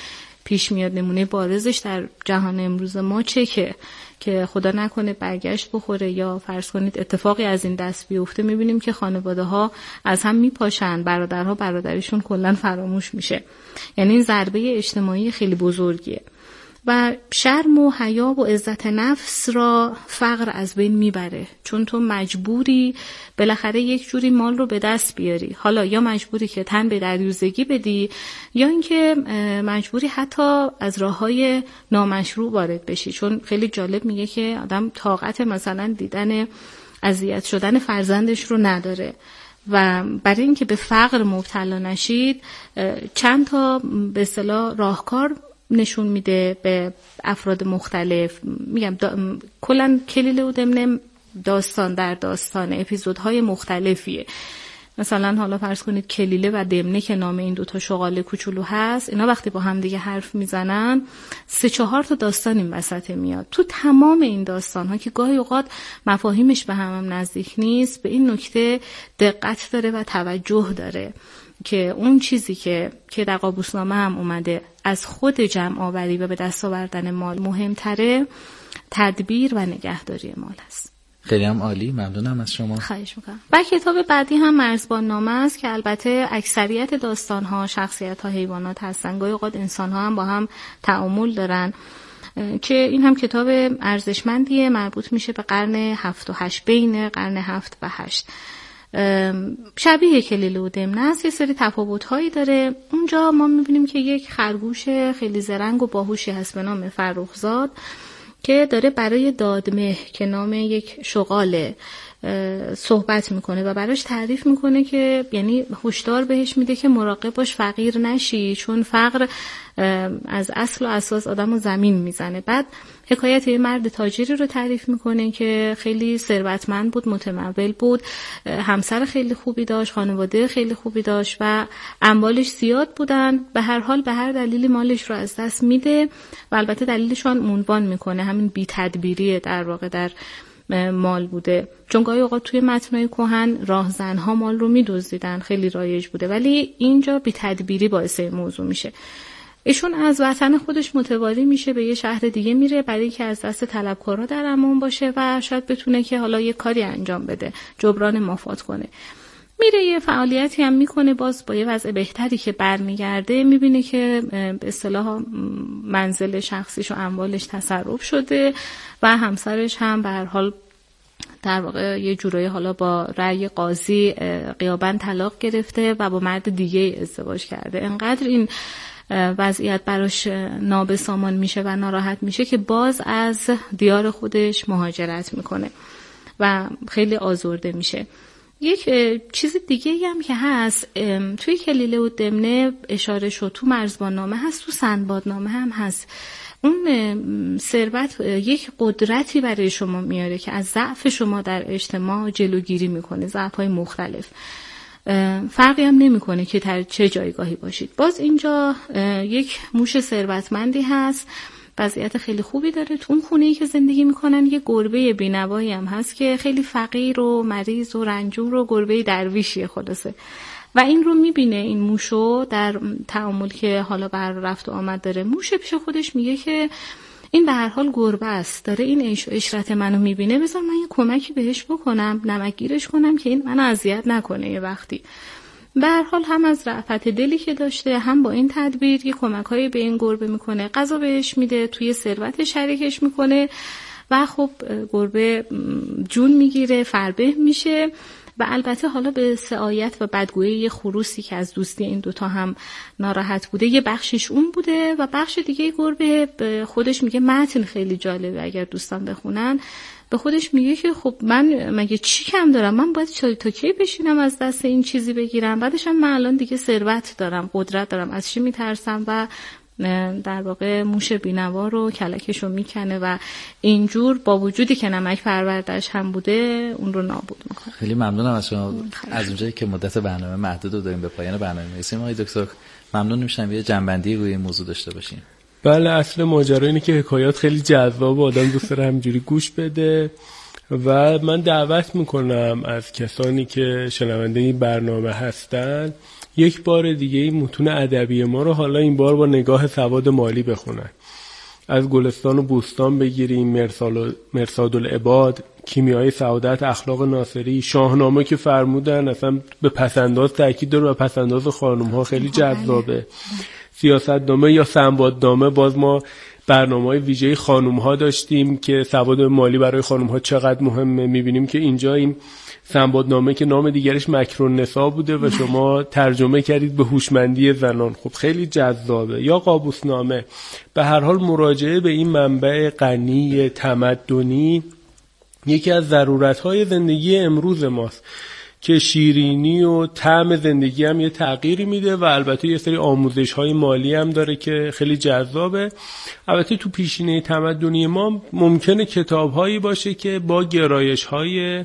پیش میاد نمونه بارزش در جهان امروز ما چه که که خدا نکنه برگشت بخوره یا فرض کنید اتفاقی از این دست بیفته می‌بینیم که خانواده ها از هم میپاشن برادرها برادریشون کلا فراموش میشه. یعنی این ضربه اجتماعی خیلی بزرگیه. و شرم و حیا و عزت نفس را فقر از بین می‌بره. چون تو مجبوری بالاخره یک جوری مال رو به دست بیاری. حالا یا مجبوری که تن به دریوزگی بدی یا اینکه مجبوری حتی از راه های نامشروع وارد بشی. چون خیلی جالب میگه که آدم طاقت مثلا دیدن اذیت شدن فرزندش رو نداره. و برای اینکه به فقر مبتلا نشید چند تا به اصطلاح راهکار نشون میده به افراد مختلف. میگم کلا کلیل و دمنه داستان در داستان اپیزودهای مختلفیه. مثلا حالا فرض کنید کلیله و دمنه که نام این دوتا شغال کوچولو هست اینا وقتی با هم دیگه حرف می‌زنن سه چهار تا داستان این وسط میاد. تو تمام این داستان ها که گاهی اوقات مفاهیمش به هم, هم نزدیک نیست به این نکته دقت داره و توجه داره که اون چیزی که که در قابوسنامه هم اومده از خود جمع آوری و به دست آوردن مال مهمتره تدبیر و نگهداری مال است. خیلی هم عالی ممنونم از شما. خواهش می‌کنم. و کتاب بعدی هم مرزبان نامه است که البته اکثریت داستان ها شخصیت ها حیوانات هستن. گاهی اوقات انسان ها هم با هم تعامل دارن که این هم کتاب ارزشمندیه مربوط میشه به قرن هفت و هشت بین قرن هفت و هشت. شبیه کلیله و دمنه است. یه سری تفاوت هایی داره. اونجا ما می‌بینیم که یک خرگوش خیلی زرنگ و باهوشی هست به نام فرخزاد که داره برای دادمه که نام یک شغاله صحبت می‌کنه و براش تعریف می‌کنه که یعنی هشدار بهش میده که مراقب باش فقیر نشی چون فقر از اصل و اساس آدم رو زمین می‌زنه. بعد حکایت یه مرد تاجری رو تعریف می‌کنه که خیلی ثروتمند بود متمول بود همسر خیلی خوبی داشت خانواده خیلی خوبی داشت و اموالش زیاد بودن. به هر حال به هر دلیلی مالش رو از دست میده و البته دلیلشان عنوان می‌کنه. همین بی تدبیریه در واقع در مال بوده. چون گاهی اوقات توی متنای کهن راهزنها مال رو میدزدیدن خیلی رایج بوده. ولی اینجا بی تدبیری باعث موضوع میشه. ایشون از وطن خودش متواری میشه به یه شهر دیگه میره برای که از دست طلبکارا در امان باشه و شاید بتونه که حالا یه کاری انجام بده جبران مافات کنه. میره یه فعالیتی هم می‌کنه باز با یه وضع بهتری که برمیگرده می‌بینه که به اصطلاح منزل شخصیش و اموالش تصرف شده و همسرش هم به هر حال در واقع یه جورایی حالا با رأی قاضی قیابن طلاق گرفته و با مرد دیگه ازدواج کرده. انقدر این وضعیت براش نابسامان میشه و ناراحت میشه که باز از دیار خودش مهاجرت می‌کنه و خیلی آزرده میشه. یک چیز دیگه هم که هست توی کلیله و دمنه اشاره شد تو مرزبان نامه هست تو سندباد نامه هم هست. اون ثروت یک قدرتی برای شما میاره که از ضعف شما در اجتماع جلوگیری می‌کنه ضعف های مختلف. فرقی هم نمی‌کنه که در چه جایگاهی باشید. باز اینجا یک موش ثروتمندی هست. وضعیت خیلی خوبی داره. تو اون خونه ای که زندگی می‌کنن یه گربه بینوایی هم هست که خیلی فقیر و مریض و رنجور و گربه درویشیه خلاصه. و این رو می‌بینه این موشو در تعامل که حالا بر رفت و آمد داره. موش پیش خودش میگه که این به هر حال گربه است. داره این عیش و اشرت منو می‌بینه. بذار من یه کمکی بهش بکنم نمکگیرش کنم که این منو اذیت نکنه یه وقتی. به هر حال هم از رعفت دلی که داشته هم با این تدبیر یه کمک به این گربه می‌کنه. غذا بهش میده توی ثروت شریکش می‌کنه و خب گربه جون می‌گیره فربه میشه. و البته حالا به سعایت و بدگویی خروسی که از دوستی این دوتا هم ناراحت بوده یه بخشش اون بوده و بخش دیگه گربه به خودش میگه متن خیلی جالبه اگر دوستان بخونن. به خودش میگه که خب من مگه چی کم دارم؟ من باید چای تا کی بشینم از دست این چیزی بگیرم؟ بعدش هم من الان دیگه ثروت دارم قدرت دارم. از چی میترسم؟ و در واقع موش بینوا رو کلکش رو می‌کنه و اینجور با وجودی که نمک پروردش هم بوده اون رو نابود می‌کنه. خیلی ممنونم از شما. از اونجایی که مدت برنامه محدود رو داریم به پایان برنامه می‌رسیم. آقای دکتر ممنون میشم یه جنبندی روی موضوع داشته باشیم. بله اصل ماجرا اینه که حکایات خیلی جذاب آدم دوست داره همجوری گوش بده. و من دعوت می‌کنم از کسانی که شنونده این برنامه هستن یک بار دیگه این متون ادبی ما رو حالا این بار با نگاه سواد مالی بخونن. از گلستان و بوستان بگیریم مرسال مرساد العباد کیمیای سعادت اخلاق ناصری شاهنامه که فرمودن اصلا به پسنداز تاکید داره و پسنداز خانم ها خیلی بله. جذابه. سیاست نامه یا سنباد نامه باز ما برنامه های ویژه خانوم ها داشتیم که سواد مالی برای خانوم ها چقدر مهمه. می‌بینیم که اینجا این سنبادنامه که نام دیگرش مکرون نسا بوده و شما ترجمه کردید به هوشمندی زنان. خب خیلی جذابه. یا قابوسنامه. به هر حال مراجعه به این منبع غنی تمدنی یکی از ضرورت های زندگی امروز ماست که شیرینی و طعم زندگی هم یه تغییری میده و البته یه سری آموزش های مالی هم داره که خیلی جذابه. البته تو پیشینه تمدنی ما ممکنه کتاب هایی باشه که با گرایش های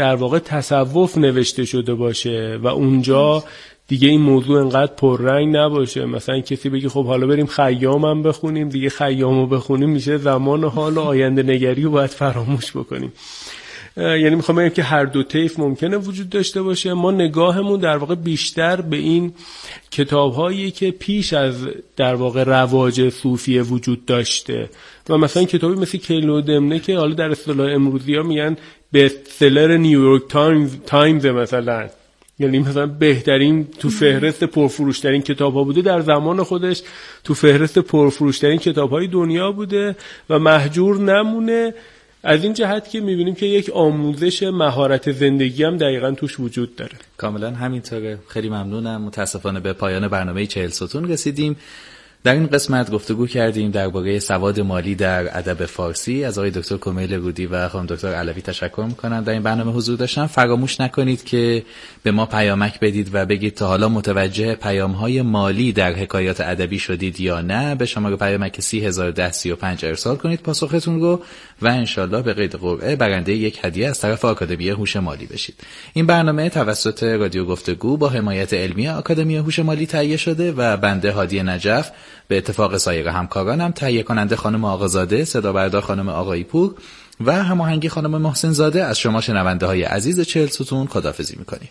در واقع تصوف نوشته شده باشه و اونجا دیگه این موضوع انقدر پررنگ نباشه. مثلا کسی بگی خب حالا بریم خیام هم بخونیم دیگه خیام رو بخونیم میشه زمان حال و آینده نگری رو باید فراموش بکنیم. یعنی می‌خوام بگم که هر دو طیف ممکنه وجود داشته باشه. ما نگاهمون در واقع بیشتر به این کتاب هایی که پیش از در واقع رواج صوفیه وجود داشته. و مثلا کتابی مثل کلیله و دمنه که حالا در اصطلاح امروزی ها میگن best seller نیویورک تایمز تایمز مثلا. یعنی مثلا بهترین تو فهرست پرفروشترین کتاب ها بوده در زمان خودش. تو فهرست پرفروشترین کتاب های دنیا بوده و مهجور نمونده. از این جهت که می‌بینیم که یک آموزش مهارت زندگی هم دقیقا توش وجود داره. کاملا همینطوره. خیلی ممنونم. متاسفانه به پایان برنامه چهل ستون رسیدیم. در این قسمت گفتگو کردیم درباره سواد مالی در ادب فارسی. از آقای دکتر کمیل رودی و خانم دکتر علوی تشکر می‌کنم. در این برنامه حضور داشتم. فراموش نکنید که به ما پیامک بدید و بگید تا حالا متوجه پیام های مالی در حکایات ادبی شدید یا نه به شماره پیامک 301035 ارسال کنید پاسختون رو و انشالله به قید قرعه برنده یک هدیه از طرف آکادمی هوش مالی بشید. این برنامه توسط رادیو گفتگو با حمایت علمی آکادمی هوش مالی تهیه شده و بنده هادی نجف به اتفاق سایر همکارانم تهیه کننده خانم آقازاده صدا بردار خانم آقایی پور و هماهنگی خانم محسن زاده از شما شنونده های عزیز چهل ستون خدافزی می‌کنیم.